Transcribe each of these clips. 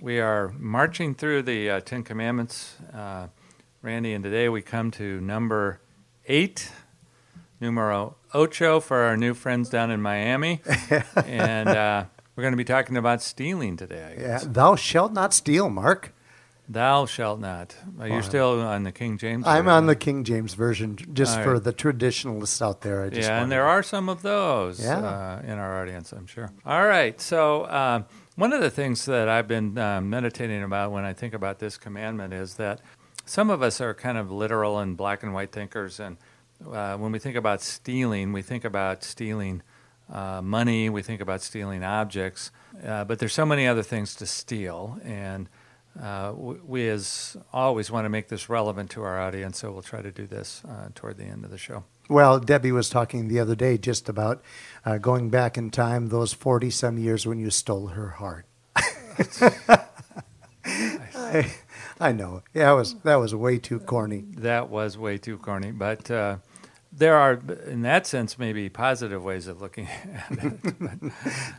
we are marching through the uh, Ten Commandments, uh, Randy, and today we come to number eight, numero ocho for our new friends down in Miami. and uh, we're going to be talking about stealing today. Yeah, thou shalt not steal, Mark. Thou shalt not. Uh, you're still on the King James. I'm version. on the King James version, just All for the traditionalists out there. I just yeah, and there are some of those Yeah. uh, in our audience, I'm sure. All right, so um, one of the things that I've been um, meditating about when I think about this commandment is that some of us are kind of literal and black and white thinkers, and uh, when we think about stealing, we think about stealing uh, money, we think about stealing objects, uh, but there's so many other things to steal, and uh, we as always want to make this relevant to our audience, so we'll try to do this uh, toward the end of the show. Well, Debbie was talking the other day just about uh, going back in time, those 40 some years when you stole her heart. I, I know. Yeah, that was, that was way too corny. That was way too corny, but uh, there are, in that sense, maybe positive ways of looking at it.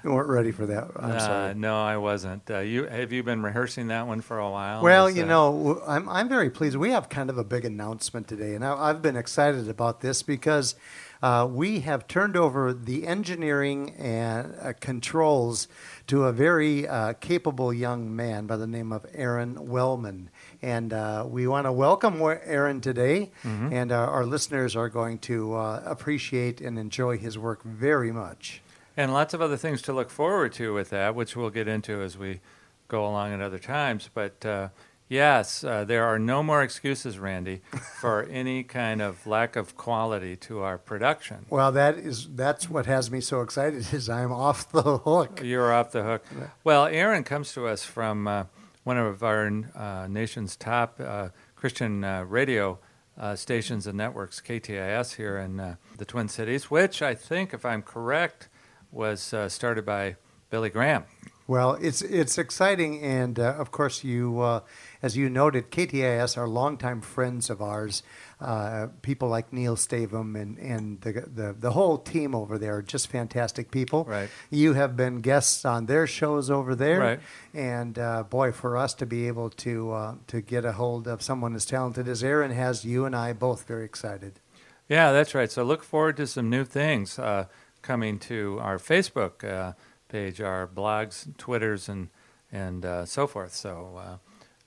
You weren't ready for that. I'm Uh, sorry. no, I wasn't. Uh, you have you been rehearsing that one for a while? Well, Is you that- know, I'm, I'm very pleased. We have kind of a big announcement today, and I, I've been excited about this because uh, we have turned over the engineering and uh, controls to a very uh, capable young man by the name of Aaron Wellman. And uh, we want to welcome Aaron today, and uh, our listeners are going to uh, appreciate and enjoy his work very much. and lots of other things to look forward to with that, which we'll get into as we go along at other times. But uh, yes, uh, there are no more excuses, Randy, for any kind of lack of quality to our production. Well, that is that's what has me so excited is I'm off the hook. You're off the hook. Well, Aaron comes to us from uh, one of our uh, nation's top uh, Christian uh, radio uh, stations and networks, KTIS, here in uh, the Twin Cities, which I think, if I'm correct, was uh, started by Billy Graham. Well, it's it's exciting, and uh, of course, you, uh, as you noted, KTIS are longtime friends of ours. Uh, people like Neil Stavem and and the, the the whole team over there are just fantastic people. Right. You have been guests on their shows over there, Right. and uh, boy, for us to be able to uh, to get a hold of someone as talented as Aaron has, you and I both very excited. Yeah, that's right. So look forward to some new things uh, coming to our Facebook uh, page, our blogs, Twitters, and and uh, so forth. So uh,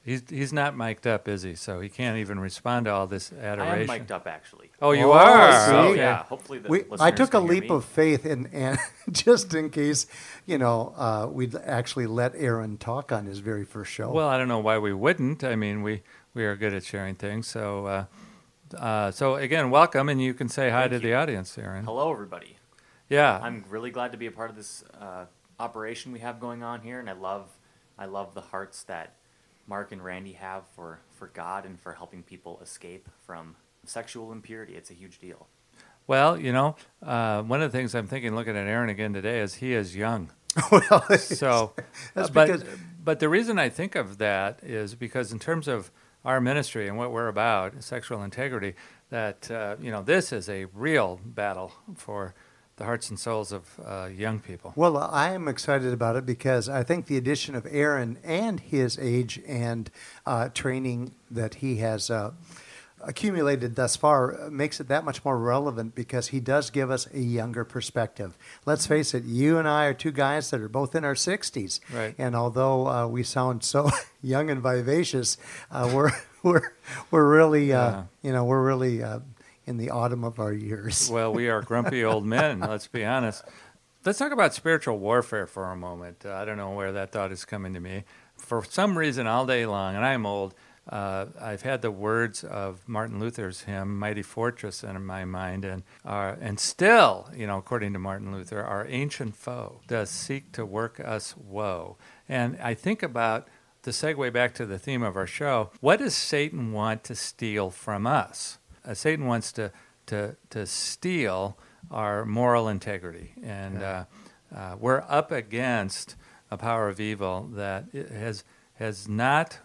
he's he's not mic'd up, is he? So he can't even respond to all this adoration. I adoration. am mic'd up actually. Oh, you Oh, are. So Okay. yeah, hopefully the We, I took a leap of faith, and, and just in case, you know, uh, we'd actually let Aaron talk on his very first show. Well, I don't know why we wouldn't. I mean, we we are good at sharing things. So, uh, uh, so again, welcome, and you can say hi Thank to you. the audience, Aaron. Hello, everybody. Yeah, I'm really glad to be a part of this uh, operation we have going on here, and I love, I love the hearts that Mark and Randy have for for God and for helping people escape from sexual impurity. It's a huge deal. well, you know, uh, one of the things I'm thinking, looking at Aaron again today, is he is young. well, So, That's uh, but because- but the reason I think of that is because in terms of our ministry and what we're about, sexual integrity, that uh, you know this is a real battle for the hearts and souls of uh, young people. well, I am excited about it because I think the addition of Aaron and his age and uh, training that he has uh, accumulated thus far uh, makes it that much more relevant because he does give us a younger perspective. Let's face it, you and I are two guys that are both in our 60s. Right. And although uh, we sound so young and vivacious, uh, we're, we're, we're really, uh, Yeah. you know, we're really uh, in the autumn of our years. Well, we are grumpy old men, let's be honest. Let's talk about spiritual warfare for a moment. Uh, I don't know where that thought is coming to me. For some reason, all day long, and I'm old, uh, I've had the words of Martin Luther's hymn, Mighty Fortress, in my mind. And, uh, and still, you know, according to Martin Luther, our ancient foe does seek to work us woe. And I think about to segue back to the theme of our show, what does Satan want to steal from us? Uh, Satan wants to, to, to steal our moral integrity. And uh, uh, we're up against a power of evil that has, has not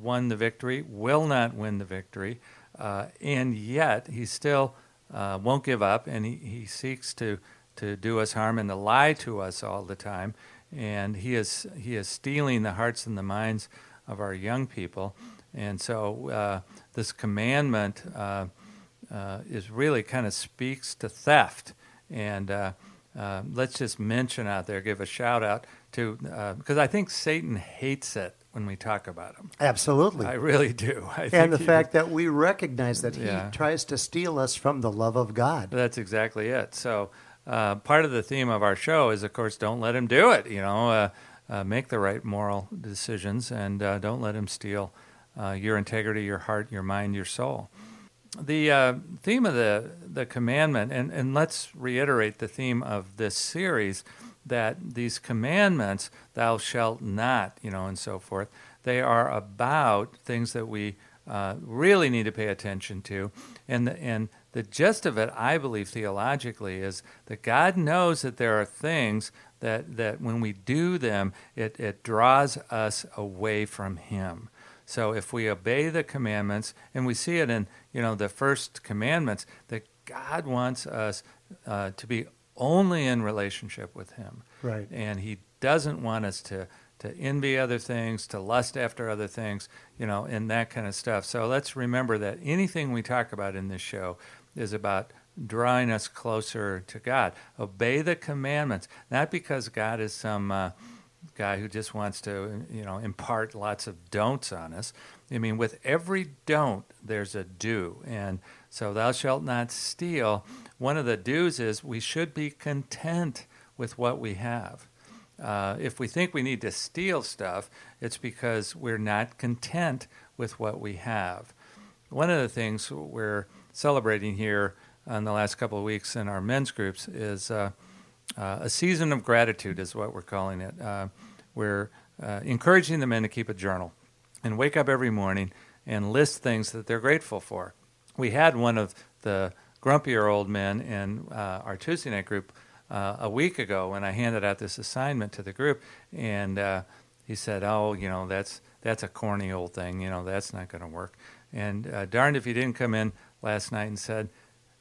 won the victory, will not win the victory, uh, and yet he still uh, won't give up and he, he seeks to, to do us harm and to lie to us all the time. And he is, he is stealing the hearts and the minds of our young people. And so uh, this commandment uh, uh, is really kind of speaks to theft. And uh, uh, let's just mention out there, give a shout out to, because I think Satan hates it when we talk about him. Absolutely. I really do. I and the fact that we recognize that Yeah. he tries to steal us from the love of God. That's exactly it. So, uh, part of the theme of our show is, of course, don't let him do it. You know, uh, uh, make the right moral decisions and uh, don't let him steal uh, your integrity, your heart, your mind, your soul. The uh, theme of the, the commandment, and, and let's reiterate the theme of this series that these commandments, thou shalt not, you know, and so forth, they are about things that we uh, really need to pay attention to. And the, and the gist of it, I believe theologically, is that God knows that there are things that, that when we do them, it, it draws us away from Him. So if we obey the commandments, and we see it in you know the first commandments, that God wants us uh, to be only in relationship with Him, Right. and He doesn't want us to to envy other things, to lust after other things, you know, and that kind of stuff. So let's remember that anything we talk about in this show is about drawing us closer to God. Obey the commandments, not because God is some uh, guy who just wants to, you know, impart lots of don'ts on us. I mean, with every don't, there's a do. And so, thou shalt not steal. One of the do's is we should be content with what we have. Uh, if we think we need to steal stuff, it's because we're not content with what we have. One of the things we're celebrating here in the last couple of weeks in our men's groups is uh, uh, a season of gratitude, is what we're calling it. Uh, we're uh, encouraging the men to keep a journal and wake up every morning and list things that they're grateful for. We had one of the grumpier old men in uh, our Tuesday night group uh, a week ago when I handed out this assignment to the group, and uh, he said, "Oh, you know, that's that's a corny old thing. You know, that's not going to work." And darned if he didn't come in last night and said,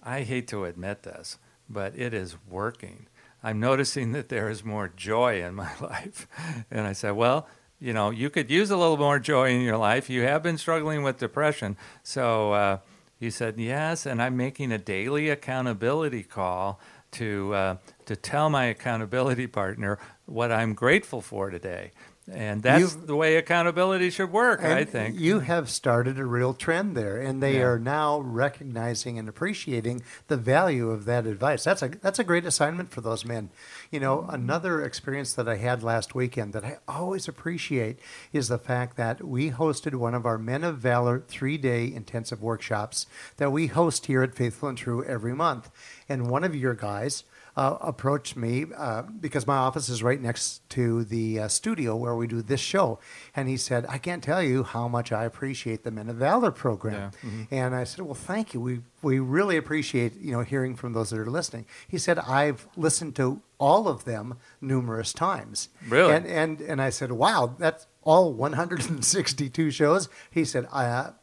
"I hate to admit this, but it is working. I'm noticing that there is more joy in my life." And I said, "Well." You know, you could use a little more joy in your life. You have been struggling with depression, so uh, he said, "Yes." And I'm making a daily accountability call to uh, to tell my accountability partner what I'm grateful for today. And that's You've- the way accountability should work, I think. you have started a real trend there, and they Yeah. are now recognizing and appreciating the value of that advice. That's a that's a great assignment for those men. You know, another experience that I had last weekend that I always appreciate is the fact that we hosted one of our Men of Valor three day intensive workshops that we host here at Faithful and True every month, and one of your guys uh, approached me uh, because my office is right next to the uh, studio where we do this show. And he said, I can't tell you how much I appreciate the Men of Valor program. Yeah, mhm. And I said, Well, thank you. We, we really appreciate you know hearing from those that are listening. He said, I've listened to all of them numerous times. Really? And, and, and I said, Wow, that's all 162 shows. He said, I, uh,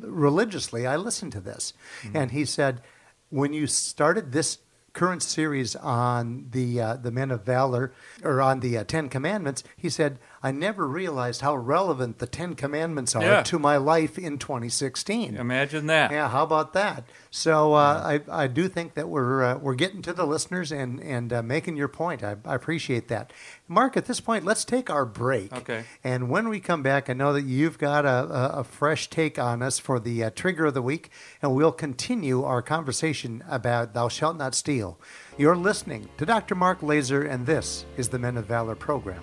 religiously, I listened to this. Mm-hmm. And he said, when you started this current series on the uh, the men of valor or on the uh, Ten Commandments, he said, I never realized how relevant the Ten Commandments are Yeah. to my life in 2016. Imagine that. Yeah, how about that? So uh, I, I do think that we're uh, we're getting to the listeners and and uh, making your point. I, I appreciate that, Mark. At this point, let's take our break. Okay. And when we come back, I know that you've got a, a, a fresh take on us for the uh, trigger of the week, and we'll continue our conversation about "Thou shalt not steal." You're listening to Dr. Mark Laaser, and this is the Men of Valor program.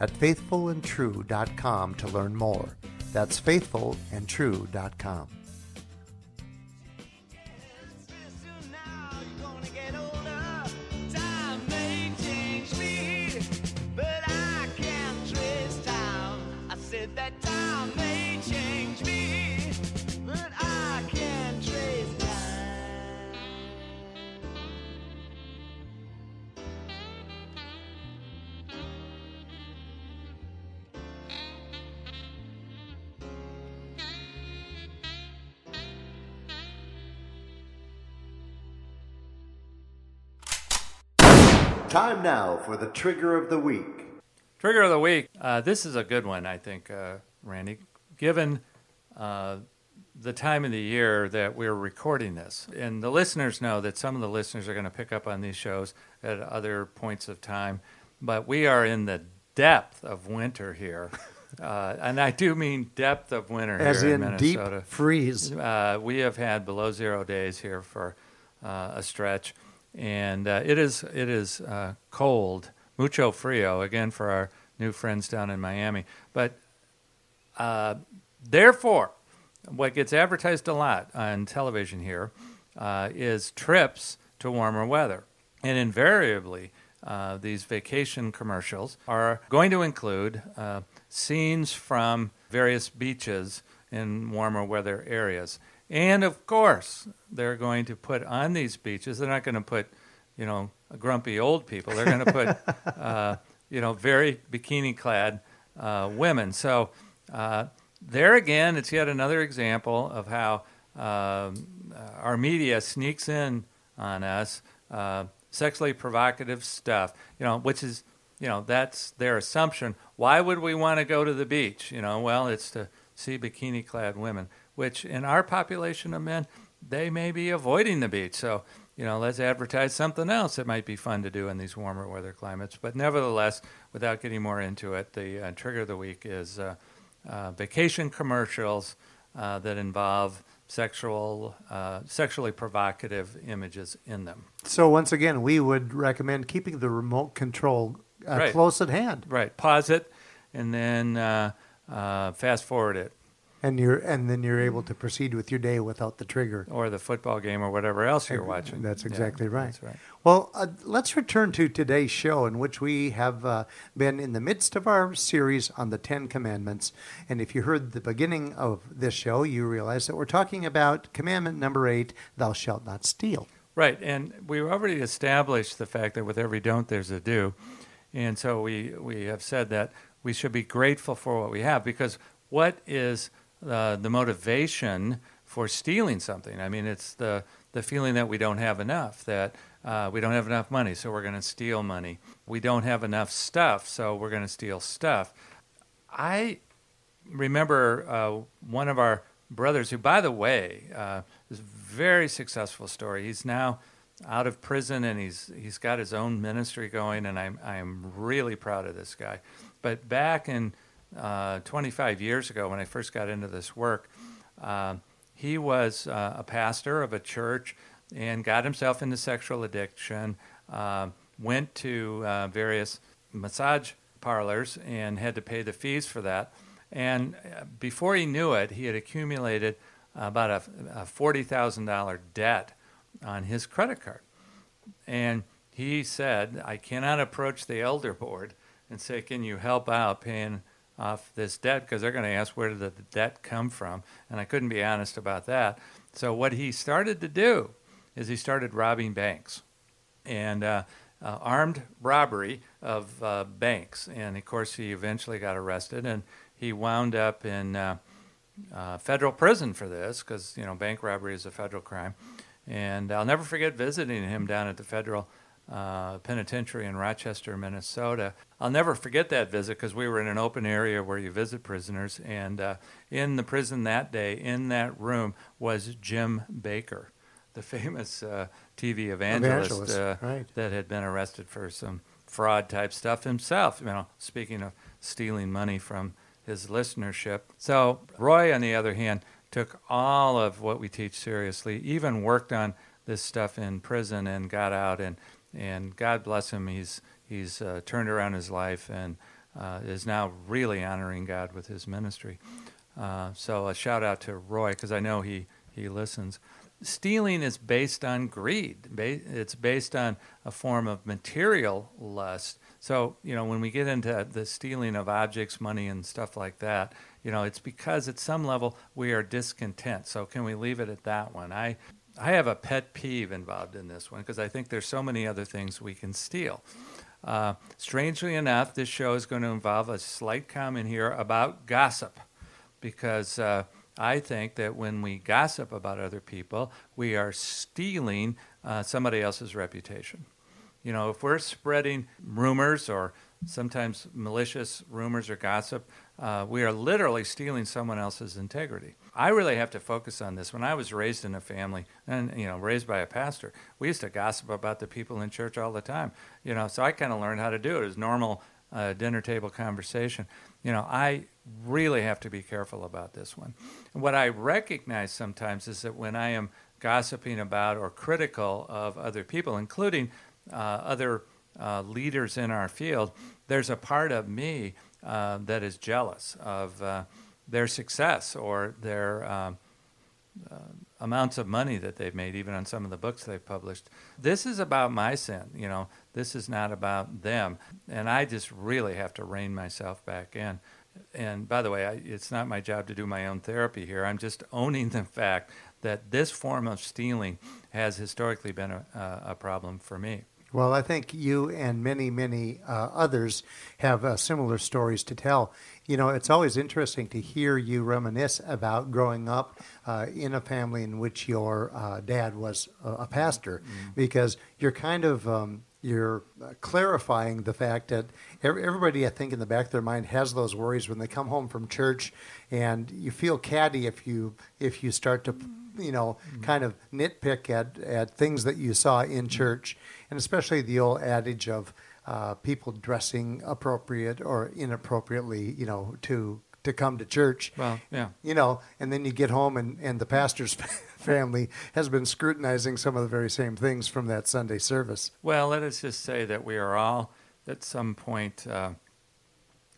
at faithfulandtrue.com to learn more. That's faithfulandtrue.com. Time now for the trigger of the week. Trigger of the week. Uh, this is a good one, I think, uh, Randy. Given uh, the time of the year that we're recording this, and the listeners know that some of the listeners are going to pick up on these shows at other points of time, but we are in the depth of winter here. Uh, and I do mean depth of winter As here in in deep freeze. Uh, we have had below zero days here for uh, a stretch, and uh, it is it is uh, cold, mucho frio again for our new friends down in Miami. But uh, therefore, what gets advertised a lot on television here uh, is trips to warmer weather, and invariably. Uh, these vacation commercials are going to include uh, scenes from various beaches in warmer weather areas. And of course, they're going to put on these beaches, they're not going to put, you know, grumpy old people. They're going to put, uh, you know, very bikini clad uh, women. So uh, there again, it's yet another example of how um, our media sneaks in on us uh, sexually provocative stuff, you know, which is, you know, that's their assumption. Why would we want to go to the beach? You know, well, it's to see bikini clad women, which in our population of men, they may be avoiding the beach. So, you know, let's advertise something else that might be fun to do in these warmer weather climates. But nevertheless, without getting more into it, the uh, trigger of the week is uh, uh, vacation commercials uh, that involve sexual, uh, sexually provocative images in them. So once again, we would recommend keeping the remote control uh, Right. close at hand, Right. Pause it, and then uh, uh, fast forward it, and you're and then you're able to proceed with your day without the trigger. or the football game, or whatever else you're watching. That's Yeah, exactly right. That's right. Well, uh, let's return to today's show, in which we have uh, been in the midst of our series on the Ten Commandments. And if you heard the beginning of this show, you realize that we're talking about commandment number eight Thou shalt not steal. Right, and we've already established the fact that with every don't, there's a do, and so we we have said that we should be grateful for what we have because what is uh, the motivation for stealing something? I mean, it's the the feeling that we don't have enough, that uh, we don't have enough money, so we're going to steal money. We don't have enough stuff, so we're going to steal stuff. I remember uh, one of our brothers, who, by the way, uh, is a very successful story. He's now out of prison and he's he's got his own ministry going, and I'm I'm really proud of this guy. But back in uh, 25 years ago, when I first got into this work, uh, he was uh, a pastor of a church and got himself into sexual addiction. Uh, went to uh, various massage parlors and had to pay the fees for that. And before he knew it, he had accumulated about a, a $40,000 debt on his credit card. And he said, I cannot approach the elder board and say, Can you help out paying off this debt because they're going to ask where did the debt come from, and I couldn't be honest about that. So what he started to do is he started robbing banks, and uh, uh, armed robbery of uh, banks, and of course he eventually got arrested, and he wound up in uh, uh, federal prison for this because you know bank robbery is a federal crime, and I'll never forget visiting him down at the federal uh, penitentiary in Rochester, Minnesota. I'll never forget that visit because we were in an open area where you visit prisoners, and uh, in the prison that day, in that room, was Jim Bakker, the famous uh, TV evangelist, Evangelist, uh, right. that had been arrested for some fraud type stuff himself. You know, speaking of stealing money from his listenership. So Roy, on the other hand, took all of what we teach seriously, even worked on this stuff in prison and got out and and God bless him, he's he's uh, turned around his life and uh, is now really honoring God with his ministry. Uh, so a shout out to Roy because I know he he listens. Stealing is based on greed. It's based on a form of material lust. So you know when we get into the stealing of objects, money, and stuff like that, you know it's because at some level we are discontent. So can we leave it at that one? I I have a pet peeve involved in this one because I think there's so many other things we can steal. Uh, strangely enough, this show is going to involve a slight comment here about gossip because uh, I think that when we gossip about other people, we are stealing uh, somebody else's reputation. You know, if we're spreading rumors or sometimes malicious rumors or gossip, uh, we are literally stealing someone else's integrity. I really have to focus on this. When I was raised in a family and you know raised by a pastor, we used to gossip about the people in church all the time. You know, so I kind of learned how to do it as normal uh, dinner table conversation. You know, I really have to be careful about this one. What I recognize sometimes is that when I am gossiping about or critical of other people, including uh, other uh, leaders in our field, there's a part of me uh, that is jealous of uh, their success or their um, uh, amounts of money that they've made, even on some of the books they've published. This is about my sin, you know. This is not about them, and I just really have to rein myself back in. And by the way, I, it's not my job to do my own therapy here. I'm just owning the fact that this form of stealing has historically been a, a problem for me. Well, I think you and many, many uh, others have uh, similar stories to tell. You know, it's always interesting to hear you reminisce about growing up uh, in a family in which your uh, dad was a, a pastor, because you're kind of um, you're clarifying the fact that everybody, I think, in the back of their mind has those worries when they come home from church, and you feel catty if you if you start to you know, kind of nitpick at, at things that you saw in church, and especially the old adage of uh, people dressing appropriate or inappropriately, you know, to to come to church. Well, yeah. You know, and then you get home and, and the pastor's family has been scrutinizing some of the very same things from that Sunday service. Well, let us just say that we are all at some point uh,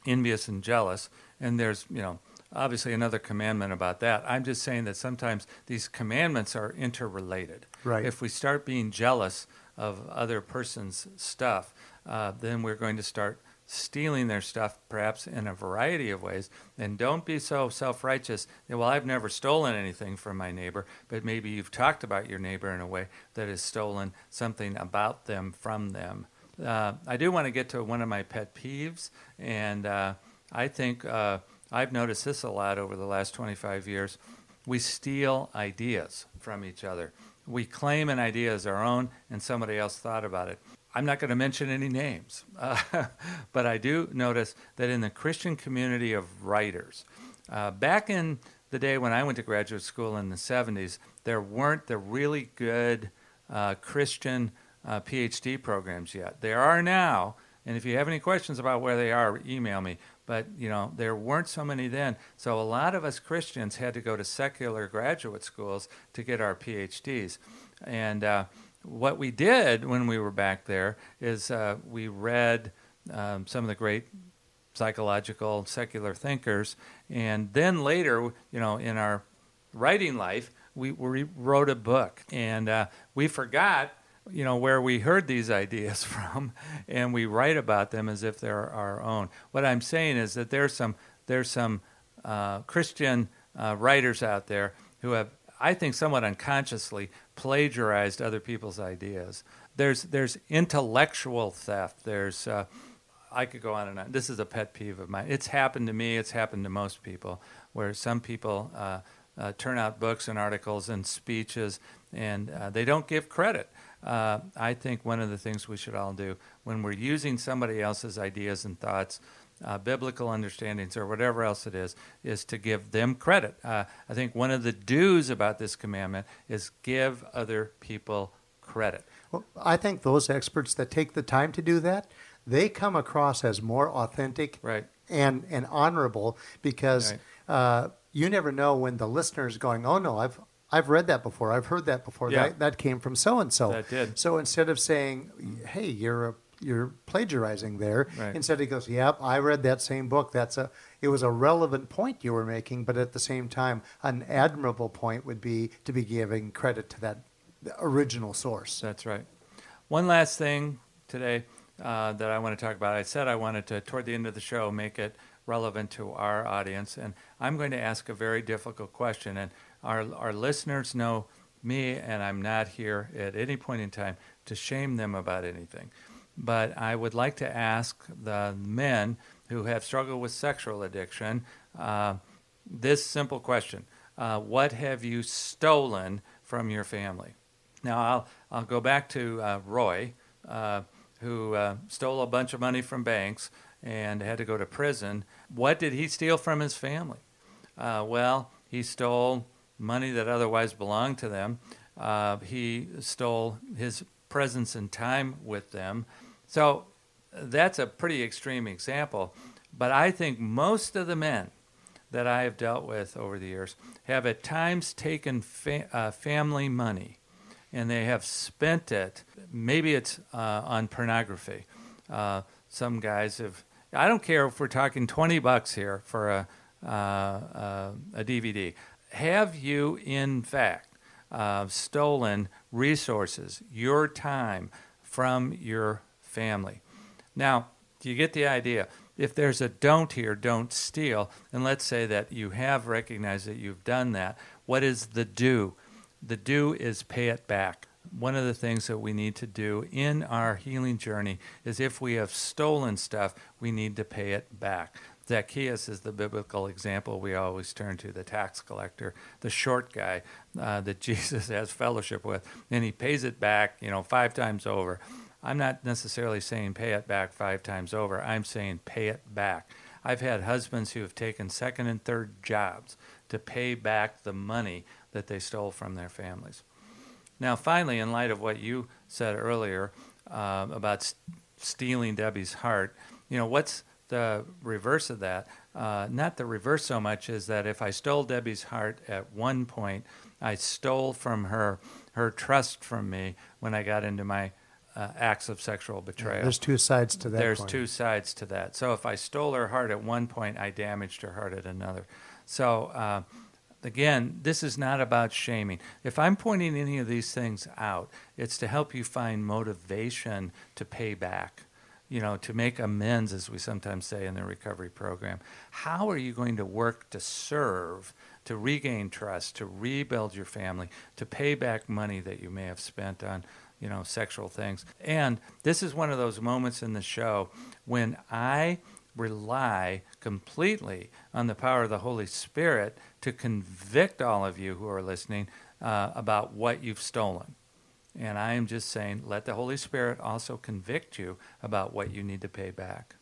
envious and jealous, and there's, you know, obviously another commandment about that. I'm just saying that sometimes these commandments are interrelated. Right. If we start being jealous of other person's stuff, uh, then we're going to start stealing their stuff, perhaps in a variety of ways. And don't be so self righteous. Well, I've never stolen anything from my neighbor, but maybe you've talked about your neighbor in a way that has stolen something about them from them. Uh, I do want to get to one of my pet peeves, and uh, I think uh, I've noticed this a lot over the last 25 years. We steal ideas from each other. We claim an idea as our own, and somebody else thought about it. I'm not going to mention any names, uh, but I do notice that in the Christian community of writers, uh, back in the day when I went to graduate school in the 70s, there weren't the really good uh, Christian uh, PhD programs yet. There are now, and if you have any questions about where they are, email me. But you know, there weren't so many then. So a lot of us Christians had to go to secular graduate schools to get our PhDs, and uh, what we did when we were back there is uh, we read um, some of the great psychological secular thinkers, and then later, you know, in our writing life, we, we wrote a book, and uh, we forgot, you know, where we heard these ideas from, and we write about them as if they're our own. What I'm saying is that there's some there's some uh, Christian uh, writers out there who have, I think, somewhat unconsciously plagiarized other people's ideas. There's there's intellectual theft. There's uh, I could go on and on. This is a pet peeve of mine. It's happened to me. It's happened to most people, where some people uh, uh, turn out books and articles and speeches, and uh, they don't give credit. Uh, I think one of the things we should all do when we're using somebody else's ideas and thoughts, uh, biblical understandings, or whatever else it is, is to give them credit. Uh, I think one of the do's about this commandment is give other people credit. Well, I think those experts that take the time to do that, they come across as more authentic Right. and, and honorable because Right. uh, you never know when the listener is going, oh no, I've I've read that before. I've heard that before. Yeah. That, that came from so and so. That did. So instead of saying, "Hey, you're a, you're plagiarizing there," Right. instead he goes, "Yep, I read that same book. That's a it was a relevant point you were making, but at the same time, an admirable point would be to be giving credit to that original source." That's right. One last thing today uh, that I want to talk about. I said I wanted to, toward the end of the show, make it relevant to our audience, and I'm going to ask a very difficult question. And our our listeners know me, and I'm not here at any point in time to shame them about anything. But I would like to ask the men who have struggled with sexual addiction uh, this simple question: uh, What have you stolen from your family? Now, I'll, I'll go back to uh, Roy, uh, who uh, stole a bunch of money from banks and had to go to prison. What did he steal from his family? Uh, well, he stole money that otherwise belonged to them. Uh, he stole his presence and time with them. So that's a pretty extreme example. But I think most of the men that I have dealt with over the years have at times taken fa- uh, family money and they have spent it. Maybe it's uh, on pornography. Uh, some guys have. I don't care if we're talking twenty bucks here for a uh, uh, a DVD. Have you, in fact, uh, stolen resources, your time from your family? Now, do you get the idea? If there's a don't here, don't steal, and let's say that you have recognized that you've done that, what is the do? The do is pay it back. One of the things that we need to do in our healing journey is if we have stolen stuff, we need to pay it back. Zacchaeus is the biblical example we always turn to, the tax collector, the short guy uh, that Jesus has fellowship with, and he pays it back, you know, five times over. I'm not necessarily saying pay it back five times over. I'm saying pay it back. I've had husbands who have taken second and third jobs to pay back the money that they stole from their families. Now, finally, in light of what you said earlier uh, about s- stealing Debbie's heart, you know, what's the reverse of that? Uh, not the reverse so much is that if I stole Debbie's heart at one point, I stole from her her trust from me when I got into my uh, acts of sexual betrayal. There's two sides to that. There's coin. two sides to that. So if I stole her heart at one point, I damaged her heart at another. So uh, again, this is not about shaming. If I'm pointing any of these things out, it's to help you find motivation to pay back. You know, to make amends, as we sometimes say in the recovery program. How are you going to work to serve, to regain trust, to rebuild your family, to pay back money that you may have spent on you know, sexual things. And this is one of those moments in the show when I rely completely on the power of the Holy Spirit to convict all of you who are listening uh, about what you've stolen. And I am just saying, let the Holy Spirit also convict you about what you need to pay back.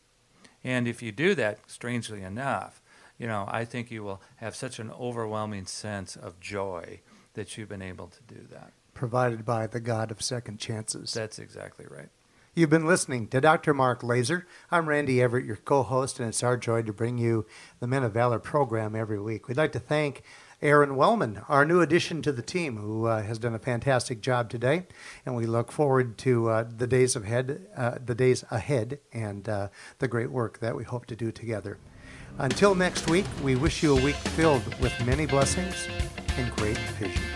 And if you do that, strangely enough, you know, I think you will have such an overwhelming sense of joy that you've been able to do that. provided by the God of second chances. That's exactly right. You've been listening to Dr. Mark Laaser. I'm Randy Everett, your co host, and it's our joy to bring you the Men of Valor program every week. We'd like to thank Aaron Wellman, our new addition to the team, who uh, has done a fantastic job today. And we look forward to uh, the days ahead, uh, the days ahead, and uh, the great work that we hope to do together. Until next week, we wish you a week filled with many blessings and great vision.